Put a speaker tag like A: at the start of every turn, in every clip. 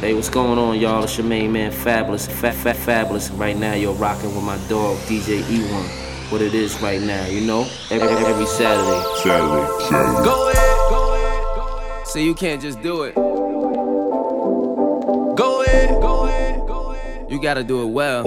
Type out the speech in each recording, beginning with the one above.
A: Hey, what's going on, y'all? It's your main man, Fabolous, Fat Fat Fabolous. Right now, you're rocking with my dog, DJ E1. What it is right now, you know? Every, every Saturday.
B: Saturday, Saturday.
C: Go ahead, go ahead. So you can't just do it. Go ahead, go ahead, go ahead. You gotta do it well.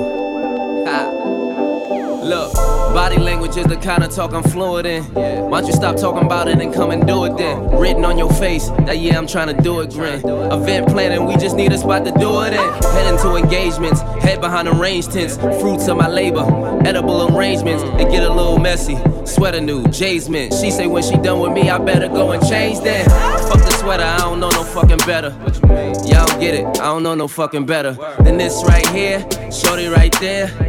C: Look, body language is the kind of talk I'm fluent in. Why don't you stop talking about it and come and do it then? Written on your face, that yeah, I'm trying to do it, grin. Event planning, we just need a spot to do it in. Heading to engagements, head behind the range tents. Fruits of my labor, edible arrangements. It get a little messy. Sweater new, Jay's mint. She say when she done with me, I better go and change that. Fuck the sweater, I don't know no fucking better. Y'all get it, I don't know no fucking better than this right here, shorty right there.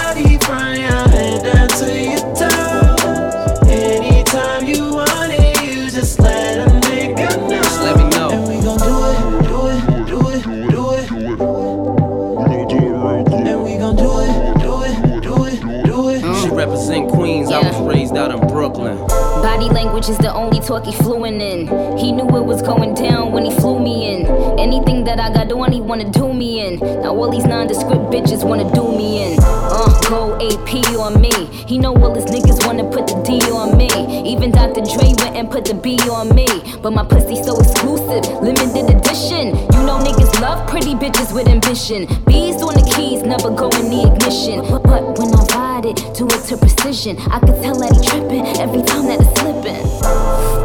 D: language is the only talk he fluent in. He knew it was going down when he flew me in. Anything that I got on, he wanna do me in. Now all these nondescript bitches wanna do me in. Uh, go AP on me. He know all his niggas wanna put the D on me. Even Dr. Dre went and put the B on me. But my pussy so exclusive, limited edition. You know niggas love pretty bitches with ambition. Bees on the keys, never go in the ignition. But, when I ride it, do it to precision. I could tell that he tripping every time that it's slipping.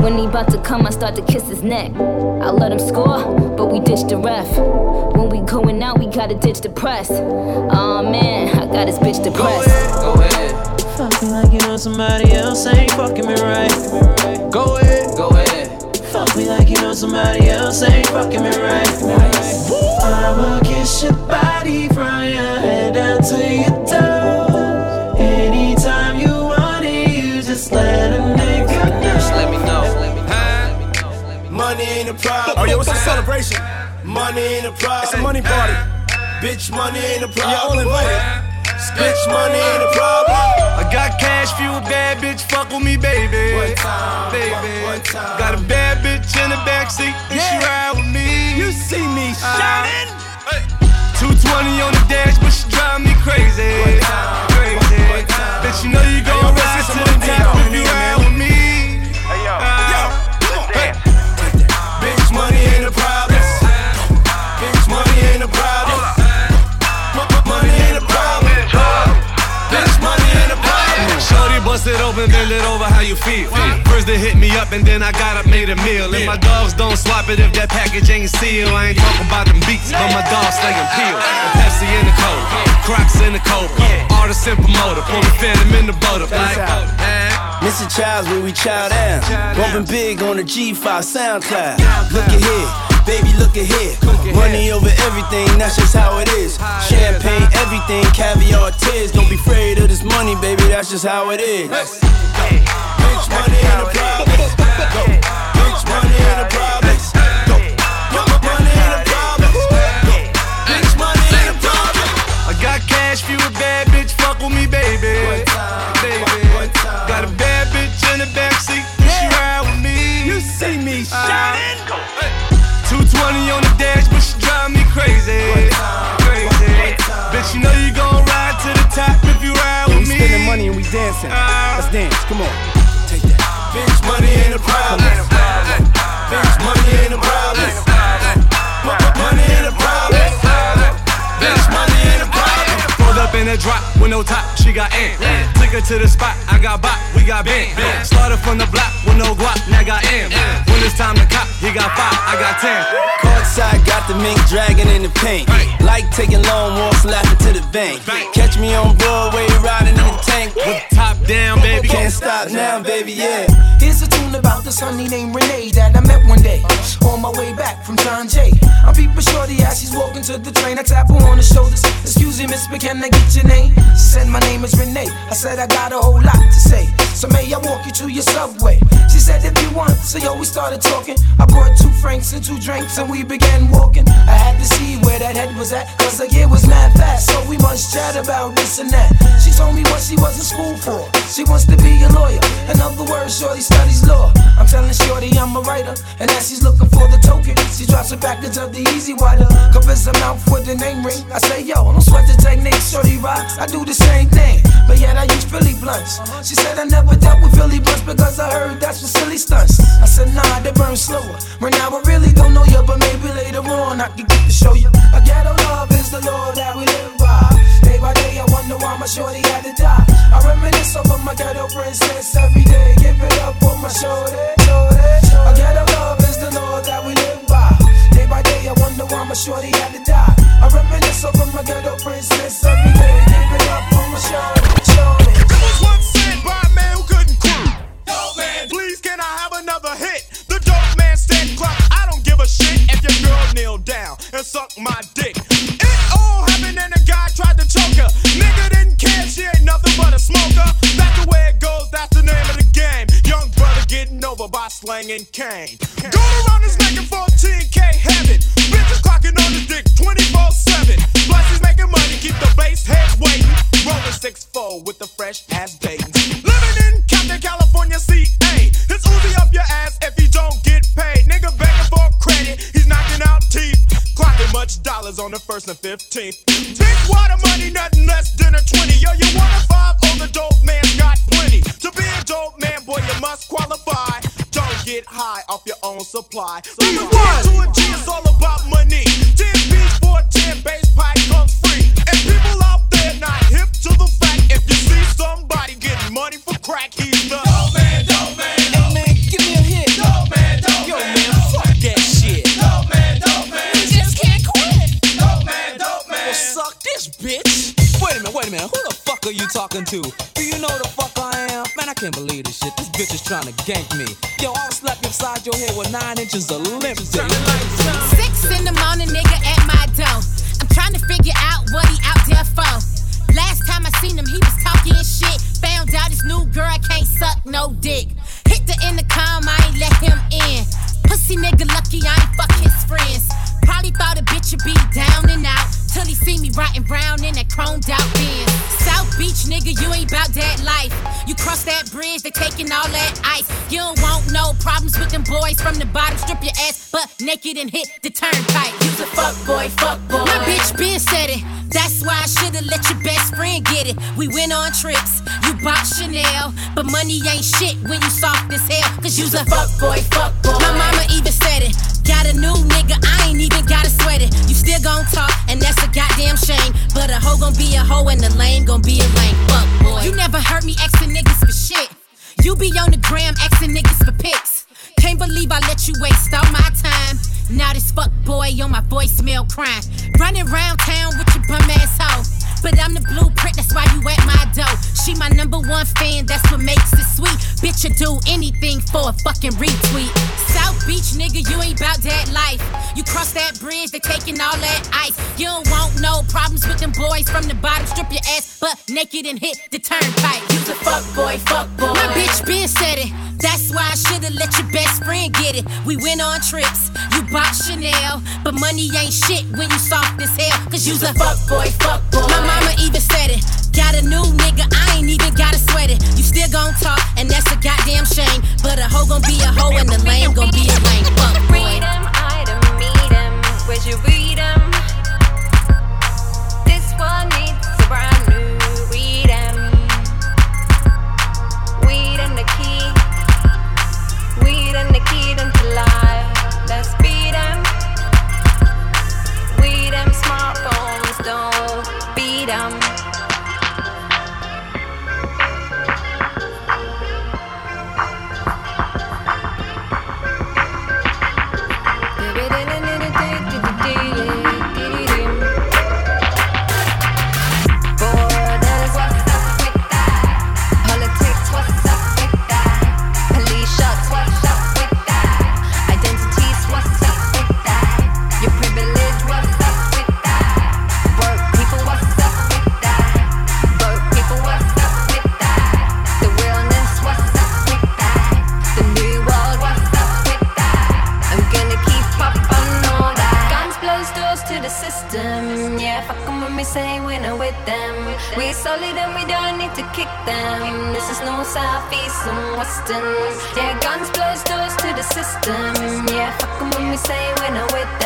D: When he about to come, I start to kiss his neck. I let him score, but we ditch the ref. When we going out, we gotta ditch the press. Aw man, I got his bitch depressed.
C: Go
D: depressed.
C: ahead. Go ahead.
E: Fuck me like you know somebody else ain't fucking me right.
C: Go ahead. Go ahead.
E: Fuck me like you know somebody else ain't fucking me right. Nice. I'ma kiss your body from your head down to your
F: problem.
G: Oh, yo, it's a celebration.
F: Money ain't a problem.
G: It's a money party.
F: Bitch, money ain't a
G: You're all
F: problem.
G: invited.
F: Bitch, money ain't a problem.
G: I got cash for you, bad bitch, fuck with me, baby.
F: One time,
G: baby.
F: one time.
G: Got a bad bitch in the backseat, and she ride with me. You see me uh, shining. 220 on the dash, but she drive me crazy. Crazy. Bitch, you know you gon' ride to the top if you ride with me. Bust it open, bend it over, how you feel? First they hit me up and then I got up, made a meal. And my dogs don't swap it if that package ain't sealed. I ain't talking about them beats, but my dogs slaying peel. The Pepsi in the cold, Crocs in the cold. Artist and promoter, pull the phantom in the boat up like.
H: Mr. Childs where we chow down. Bumping big on the G5 SoundCloud. Look at here, baby, look at here. Money over everything, that's just how it is. Champagne, everything, caviar, tears. Don't be afraid of this money, baby, that's just how it is.
F: Bitch, money ain't a problem. Bitch, money ain't a problem.
G: Crazy. Crazy. Bitch, you know you gon' ride to the top if you ride
H: We
G: with me.
H: spending money and we dancing. Uh, Let's dance, come on. Take that.
F: Bitch, money ain't a problem. Bitch, money ain't a problem. M- Money ain't a problem. Bitch, money ain't a problem.
G: Pulled up in a drop with no top, she got in. Took her to the spot, I got bop, we got bent. Started from the block with no guap, now got M. When it's time to cop, he got five, I got ten.
H: Courtside, got the mink dragging in the paint. Like taking long walks, laughing to the bank. Catch me on Broadway, riding in the tank.
G: With the top down, baby.
H: Can't stop now, baby, yeah.
I: Here's a tune about this honey named Renee that I met one day on my way back from John Jay. I'm peeping shorty as she's walking to the train. I tap her on the shoulders. Excuse me, miss, but can I get your name? She said my name is Renee. I said I got a whole lot to say. So may I walk you to your subway? She said if you want, so yo, we started talking. I brought two francs and two drinks and we began walking. I had to see where that head was at, cause the year was mad fast. So we must chat about this and that. She told me what she was in school for. She wants to be a lawyer. In other words, Shorty studies law. I'm telling Shorty I'm a writer. And as she's looking a package of the E-Z Wider. Covers her mouth with the name ring. I say, yo, I don't sweat the technique, Shorty rocks. I do the same thing, but yet I use Philly blunts. She said I never dealt with Philly blunts because I heard that's for silly stunts. I said, nah, they burn slower. Right now I really don't know you, but maybe later on I can get to show you. A ghetto love is the law that we live by. Day by day, I wonder why my shorty had to die. I reminisce over my ghetto princess every day. Give it up for my shorty, shorty. A ghetto love is the law that we live by by day, I wonder why my shorty had to die. I reminisce over my ghetto princess every day, giving up on my shorty.
G: once by a man who couldn't please can I have another hit? The man clock. I don't give a shit if your girl kneel down and suck my dick. It all happened and a guy tried to choke her. Nigga didn't care, she ain't nothing but a smoker. That's the way it goes. That's the name of the game. Young brother getting over by slanging cane. Go around this
J: neck 14. You talking to? Do you know the fuck I am? Man, I can't believe this shit. This bitch is trying to gank me. Yo, I'll slap you upside your head with nine inches of lip.
K: Six in the morning, nigga at my door. I'm trying to figure out what he out there for. Last time I seen him, he was talking shit. Found out his new girl can't suck no dick. Hit the intercom, I ain't let him in. Pussy nigga lucky I ain't fuck his friends. Probably thought a bitch would be down and out. Till he see me riding brown in that chromed out Benz. South Beach nigga, you ain't bout that life. You cross that bridge, they taking all that ice. You don't want no problems with them boys from the bottom. Strip your ass butt naked and hit the turnpike. You's a fuck boy, fuck boy. My bitch been said it. That's why I shoulda let your best friend get it. We went on trips, you bought Chanel, but money ain't shit when you soft as hell. Cause you's a fuck boy, fuck boy. My mama even said it. Got a new nigga, I ain't even gotta sweat it. You still gon' talk, and that's a goddamn shame. But a hoe gon' be a hoe, and the lame gon' be a lame. Fuck boy. You never heard me asking niggas for shit. You be on the gram asking niggas for pics. Can't believe I let you waste all my time. Now this fuck boy on my voicemail crying. Running around town with your bum ass hoe. But I'm the blueprint, that's why you at my door. She my number one fan, that's what makes it sweet. Bitch, you do anything for a fucking retweet. South Beach, nigga, you ain't bout that life. You cross that bridge, they taking all that ice. You don't want no problems with them boys from the bottom. Strip your ass butt naked and hit the turnpike. You's a fuck boy, fuck boy. My bitch been said it. That's why I shoulda let your best friend get it. We went on trips, you bought Chanel, but money ain't shit when you soft as hell. Cause you's a fuck boy, fuck boy. Got a new nigga, I ain't even gotta sweat it. You still gon' talk, and that's a goddamn shame. But a hoe gon' be a hoe, and the lame gon' be a
L: Yeah, guns close doors to the system. Yeah, fuck 'em when we say we're not with them.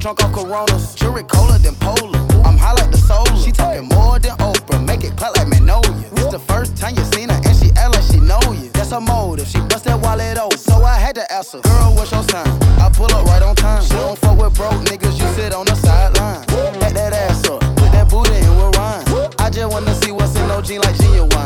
M: Drunk off Coronas. Jury colder than Polar. I'm high like the solar. She talking more than Oprah, make it clap like Magnolia. It's the first time you seen her and she act like she know you. That's her motive, she bust that wallet open. So I had to ask her, girl, what's your sign? I pull up right on time. She don't fuck with broke niggas, you sit on the sideline. Back that ass up, put that booty in with rhyme. I just wanna see what's in jeans like genuine.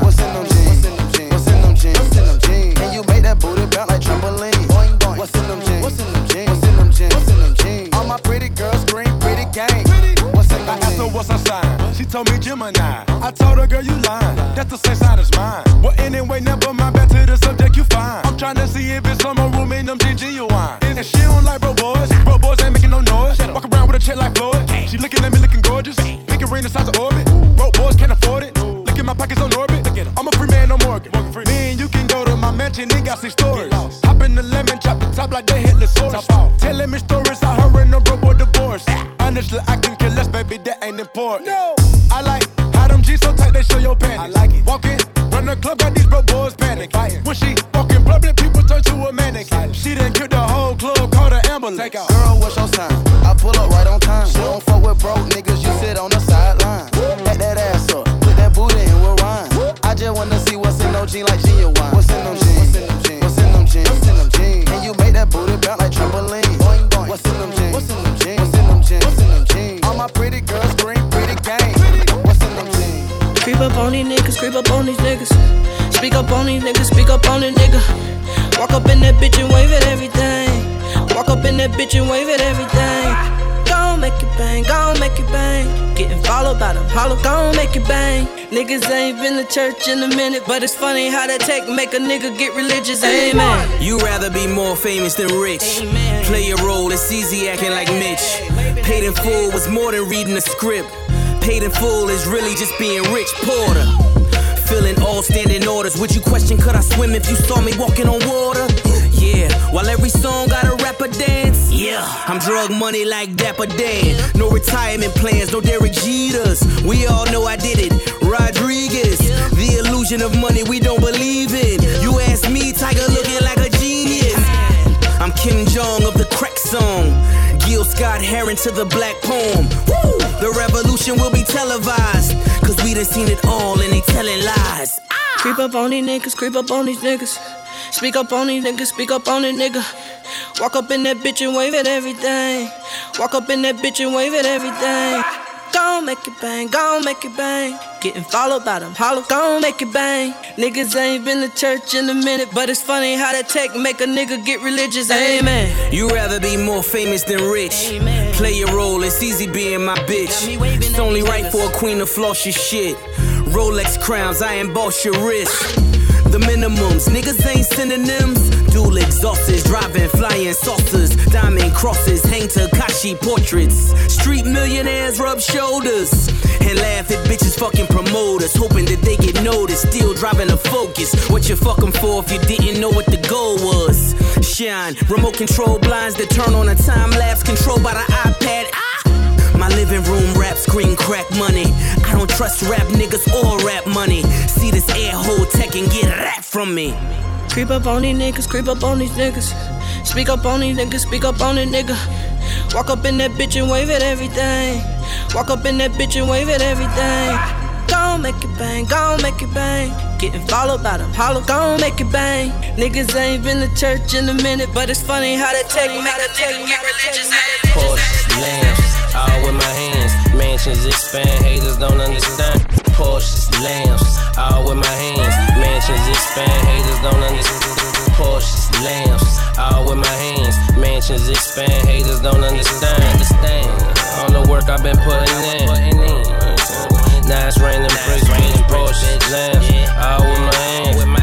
N: She told me Gemini. I told her, girl, you lying. That's the same side as mine. Well, anyway, never mind. Back to the subject, you fine. I'm trying to see if it's some more room in them jeans genuine. And she don't like bro boys. Bro boys ain't making no noise. Walk around with a check like Floyd. She looking at me looking gorgeous. Make it rain the size of orbit. Bro boys can't afford it. Look at my pockets on orbit. I'm a free man, no mortgage. Me and you can go to my mansion, it got six stories. Hop in the lemon, chop the top like they hit the source. Telling me stories how her and her bro boy divorced. Honestly, I can baby, that ain't important. No. I like how them G's so tight, they show your panties. I like it. Walking, run the club, got these bro boys panic. When she walking public, people turn to a mannequin.
O: Creep up on these niggas. Speak up on these niggas, speak up on this nigga. Walk up in that bitch and wave at everything. Walk up in that bitch and wave at everything. Gon' make it bang, gon' make it bang. Getting followed by them hollow, gon' make it bang. Niggas ain't been to church in a minute, but it's funny how that take make a nigga get religious. Amen.
P: You rather be more famous than rich. Play your role, it's easy acting like Mitch. Paid in full was more than reading a script. Paid in full is really just being rich. Porter. Filling all standing orders. Would you question could I swim if you saw me walking on water? Yeah, while every song got a rapper dance. Yeah, I'm drug money like Dapper Dan. No retirement plans, no Derek Jeters. We all know I did it. Rodriguez, the illusion of money we don't believe in. You ask me, Tiger looking like a genius. I'm Kim Jong of the crack song. Gil Scott Heron to the black poem. Woo! The revolution will be televised. Cause we done seen it all and they telling lies. Ah!
O: Creep up on these niggas, creep up on these niggas. Speak up on these niggas, speak up on this nigga. Walk up in that bitch and wave at everything. Walk up in that bitch and wave at everything. Gon' make it bang, gon' make it bang. Getting followed by them hollow, gon' make it bang. Niggas ain't been to church in a minute, but it's funny how that take make a nigga get religious. Amen.
P: You rather be more famous than rich. Play your role, it's easy being my bitch. It's only right for a queen to floss your shit. Rolex crowns, I emboss your wrist. The minimums, niggas ain't synonyms. Dual exhausts, driving flying saucers, diamond crosses, hang Takashi portraits. Street millionaires rub shoulders and laugh at bitches fucking promoters, hoping that they get noticed. Still driving a focus. What you fucking for if you didn't know what the goal was? Shine, remote control blinds that turn on a time lapse controlled by the iPad. Ah!
Q: my living room, rap screen crack money. I don't trust rap niggas or rap money. See this air hole tech and get rap from me.
O: Creep up on these niggas, creep up on these niggas. Speak up on these niggas, speak up on it, nigga. Walk up in that bitch and wave at everything. Walk up in that bitch and wave at everything. Gon' make it bang, gon' make it bang. Getting followed by them hollow, gon' make it bang. Niggas ain't been to church in a minute, but it's funny how they take me, how they take me, get religious, how they
R: Porsches, lambs, all with my hands. Mansions expand, haters don't understand. Porsches, lambs, all with my hands. Mansions expand, haters don't understand. Porsches, lambs, all with my hands. Mansions expand, haters don't understand. Understand all the work I've been putting in. Now it's raining bricks, Porsches, lambs, all. With my hands.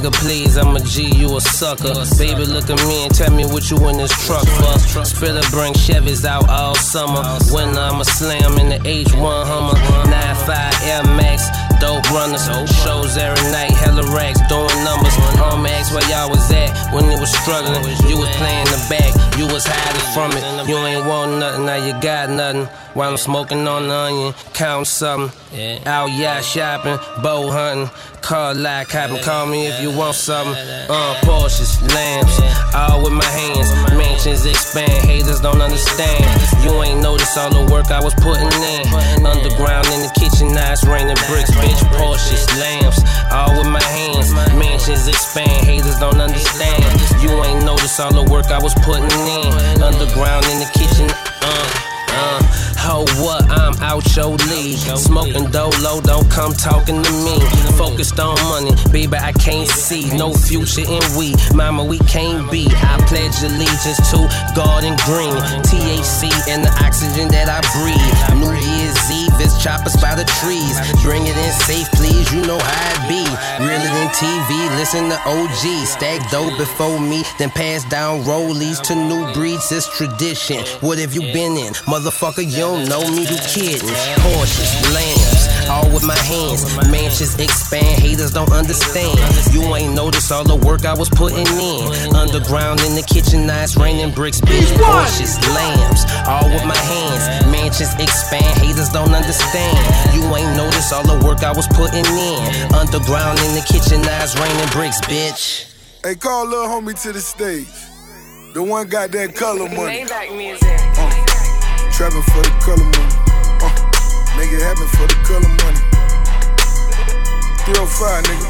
R: Nigga, please, I'm a G, you a sucker. Baby, look at me and tell me what you in this truck for. Spiller bring Chevys out all summer. Winter, I'ma slam in the H1 Hummer. 95 Air Max, dope runners. Shows every night, hella racks, doing numbers. Home ask where y'all was at when it was struggling. You was playing the back, you was hiding from it. You ain't want nothing, now you got nothing. While I'm smoking on the onion, count something. Out yacht shopping, bow hunting, car lot copping. Call me if you want something. Uh, Porsches, lamps, all with my hands. Mansions expand, haters don't understand. You ain't noticed all the work I was putting in. Underground in the kitchen, now it's raining bricks, bitch. Porsches, lamps, all with my hands. Mansions expand, haters don't understand. You ain't noticed all the work I was putting in. Underground in the kitchen, uh. Uh, ho, what? I'm out your league. Smoking dolo, don't come talking to me. Focused on money, baby, I can't see no future in we. Mama, we can't be. I pledge allegiance to and green. THC and the oxygen that I breathe. New Year's Eve is choppers by the trees. Bring it in safe, please. You know how it be. Realer than TV, listen to OG. Stack dope before me, then pass down rollies to new breeds. It's tradition. What have you been in? Motherfucker, you don't know me, you kidding. Porsches, lambs, all with my hands. Mansions expand, haters don't understand. You ain't noticed all the work I was putting in. Underground in the kitchen, now it's raining bricks, bitch. Porsches, lambs, all with my hands. Mansions expand, haters don't understand. You ain't noticed all the work I was putting in. Underground in the kitchen, now it's raining bricks, bitch.
S: Hey, call little homie to the stage. The one got that color money. Trapping for the color money. Uh, make it happen for the color money. 305, nigga.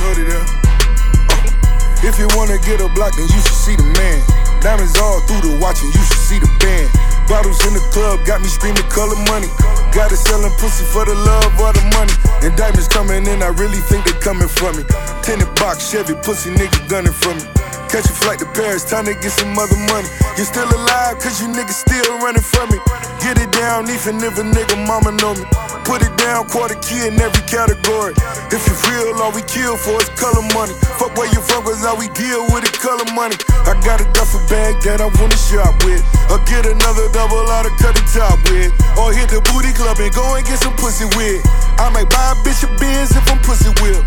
S: Know there. Uh, if you wanna get a block, then you should see the man. Diamonds all through the watch, and you should see the band. Bottles in the club got me screaming color money. Got it selling pussy for the love or the money. And diamonds coming in, I really think they coming from me. Tenant box, Chevy, pussy nigga gunning from me. Catch a flight to Paris, time to get some other money. You still alive, cause you niggas still running from me. Get it down, even if a nigga mama know me. Put it down, quarter key in every category. If you real, all we kill for is color money. Fuck where you from, cause all we deal with is color money. I got a duffel bag that I wanna shop with. Or get another double out of cut the top with. Or hit the booty club and go and get some pussy with. I might buy a bitch a Benz if I'm pussy whip.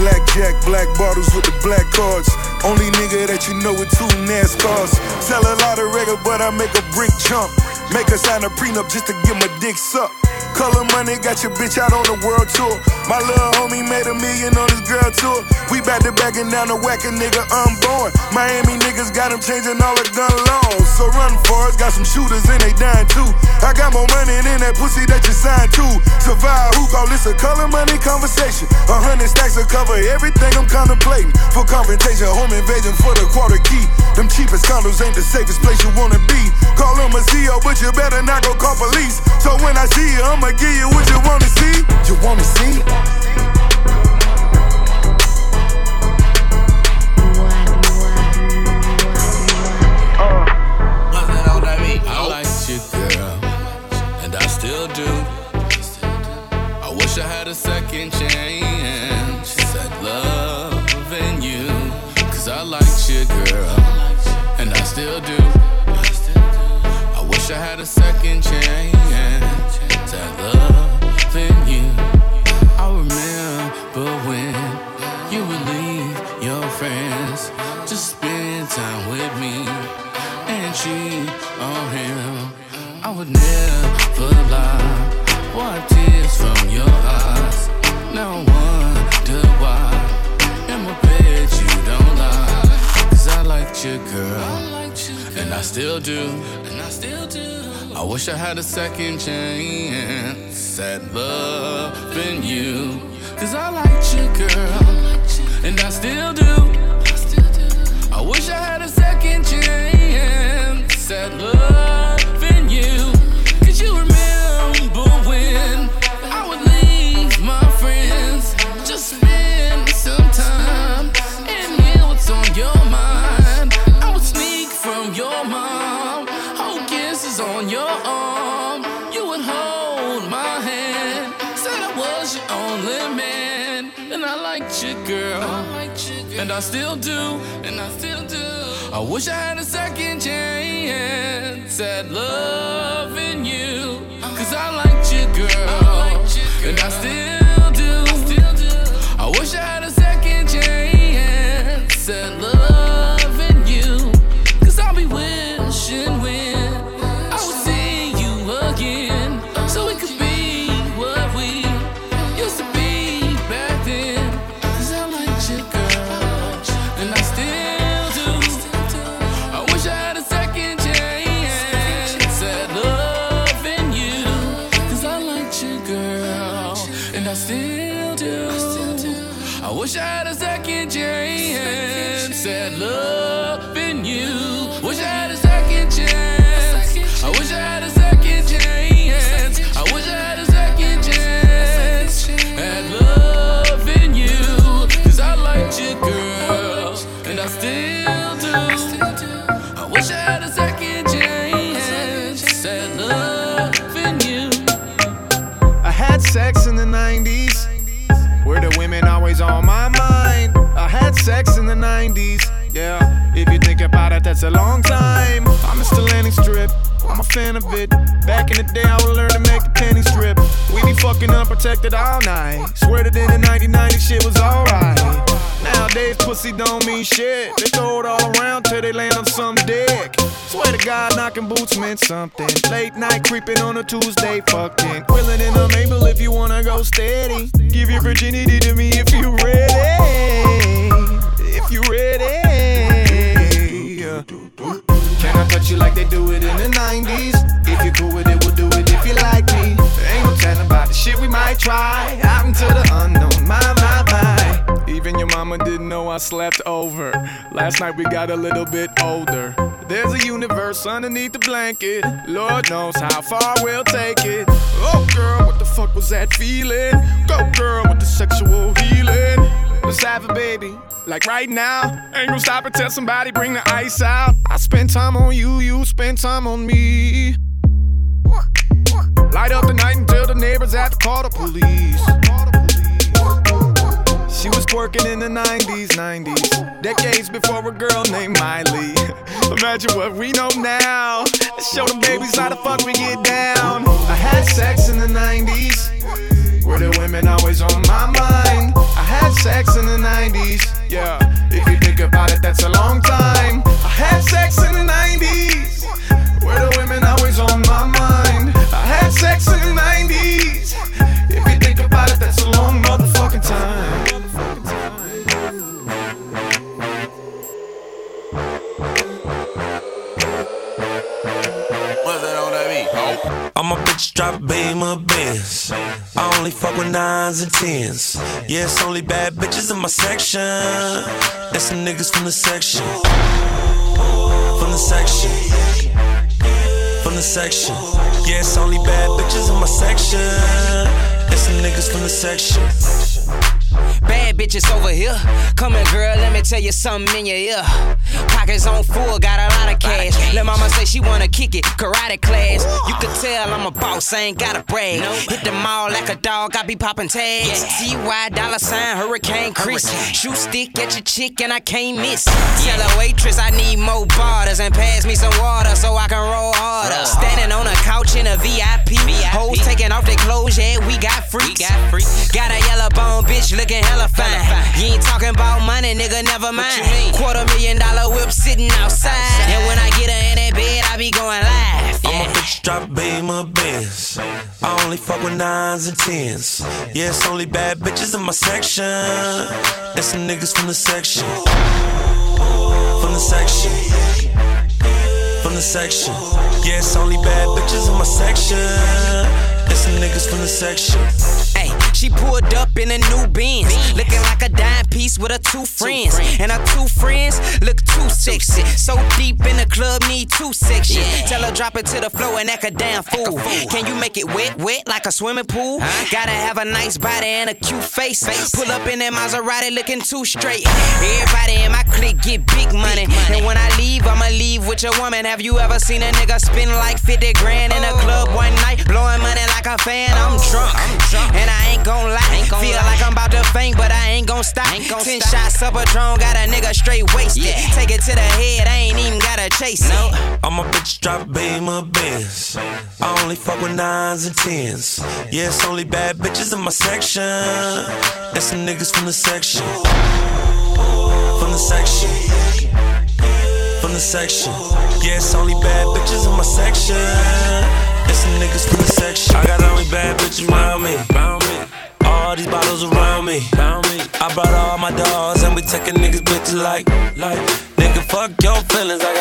S: Blackjack, black bottles with the black cards. Only nigga that you know with two NASCARs. Sell a lot of record, but I make a brick chump. Make her sign a prenup just to get my dick sucked. Color money got your bitch out on the world tour. My little homie made a million on his girl tour. We back to backing down the whack a nigga unborn. Miami niggas got him changing all the gun laws. So run for us, got some shooters and they dying too. I got more money than that pussy that you signed to. Survive, who call this a color money conversation? A hundred stacks will cover everything I'm contemplating. For confrontation, home invasion for the quarter key. Them cheapest condos ain't the safest place you wanna be. Call them a CEO, but you better not go call police. So when I see you, I'ma give you what you wanna see. You wanna see?
H: I liked you, girl, and I still do. I wish I had a second chance loving you, cause I liked you, girl, and I still do.
T: I wish I had a second chance at loving you. I remember when you would leave your friends to spend time with me and cheat on him. I would never lie. Wipe tears from your eyes. Now I wonder why. And I bet you don't lie. Cause I liked you, girl. And I still do. And I still do. I wish I had a second chance at loving you. Cause I liked you, girl. And I still do. I wish I had a second chance at loving you. Cause you remember And I still do, and I still do. I wish I had a second chance at loving you. Cause I liked you, girl. And I still
U: of it. Back in the day, I would learn to make the penny strip. We be fucking unprotected all night. Swear that in the 1990 shit was alright. Nowadays, pussy don't mean shit. They throw it all around till they land on some dick. Swear to God, knocking boots meant something. Late night creeping on a Tuesday, fucking. Willing in a Mabel if you wanna go steady. Give your virginity to me if you ready. If you ready. Yeah. Can I touch you like they do it in the 90s? If you cool with it, we'll do it if you like me. Ain't no telling about the shit we might try. Out into the unknown, my, my, my. Even your mama didn't know I slept over. Last night we got a little bit older. There's a universe underneath the blanket. Lord knows how far we'll take it. Oh, girl, what the fuck was that feeling? Go, girl, with the sexual healing. Let's have a baby. Like right now. Ain't gonna stop until somebody bring the ice out. I spend time on you, you spend time on me. Light up the night until the neighbors have to call the police. She was twerking in the 90s, 90s. Decades before a girl named Miley. Imagine what we know now. Show them babies how the fuck we get down. I had sex in the 90s. Were the women always on my mind? I had sex in the 90s. Yeah, if you think about it, that's a long time. I had sex in the 90s. Were the women always on my mind? I had sex in the 90s. If you think about it, that's a long motherfucking time.
H: What's that on that beat?
V: All my bitches drop beam of Benz. I only fuck with nines and tens. Yeah, it's only bad bitches in my section. And some niggas from the section. From the section. From the section. Yeah, it's only bad bitches in my section. And some niggas from the section.
W: Bad bitches over here. Come here, girl, let me tell you something in your ear. Pockets on full, got a lot of cash. Let mama say she wanna kick it, karate class. You could tell I'm a boss, I ain't gotta brag. Hit the mall like a dog, I be popping tags. CY dollar sign, Hurricane Chris. Shoot stick at your chick and I can't miss. Tell a waitress I need more borders and pass me some water so I can roll harder. Standing on a couch in a VIP. Hoes taking off their clothes, yeah, we got freaks. Got a yellow bone bitch looking hella fine. You ain't talking about money, nigga, never mind. Quarter million dollar whip sitting outside. And when I get her in that bed, I be going live.
V: I'm a bitch drop beam of Benz. I only fuck with nines and tens. Yeah, it's only bad bitches in my section. And some niggas from the section. From the section. From the section. Yeah, it's only bad bitches in my section. And some niggas from the section.
W: She pulled up in a new Benz, looking like a dime piece with her two friends. And her two friends look too sexy. So deep in the club, need two sections. Tell her drop it to the floor and act a damn fool. Can you make it wet, wet like a swimming pool? Gotta have a nice body and a cute face. Pull up in that Maserati looking too straight. Everybody in my clique get big money. And when I leave, I'ma leave with your woman. Have you ever seen a nigga spend like 50 grand in a oh. club one night? Blowing money like a fan, I'm oh. drunk. And I ain't gon' lie. Feel like I'm about to faint, but I ain't gon' stop. Ten shots of drone, got a nigga straight wasted. Take it to the head, I ain't even gotta chase it.
V: I'm a bitch drop beam of Benz. I only fuck with nines and tens. Yeah, it's only bad bitches in my section. And some niggas from the section. From the section. From the section. Yeah, it's only bad bitches in my section. And some niggas from the section. I got only bad bitches around and we taking niggas bitches like, like. Nigga, fuck your feelings. I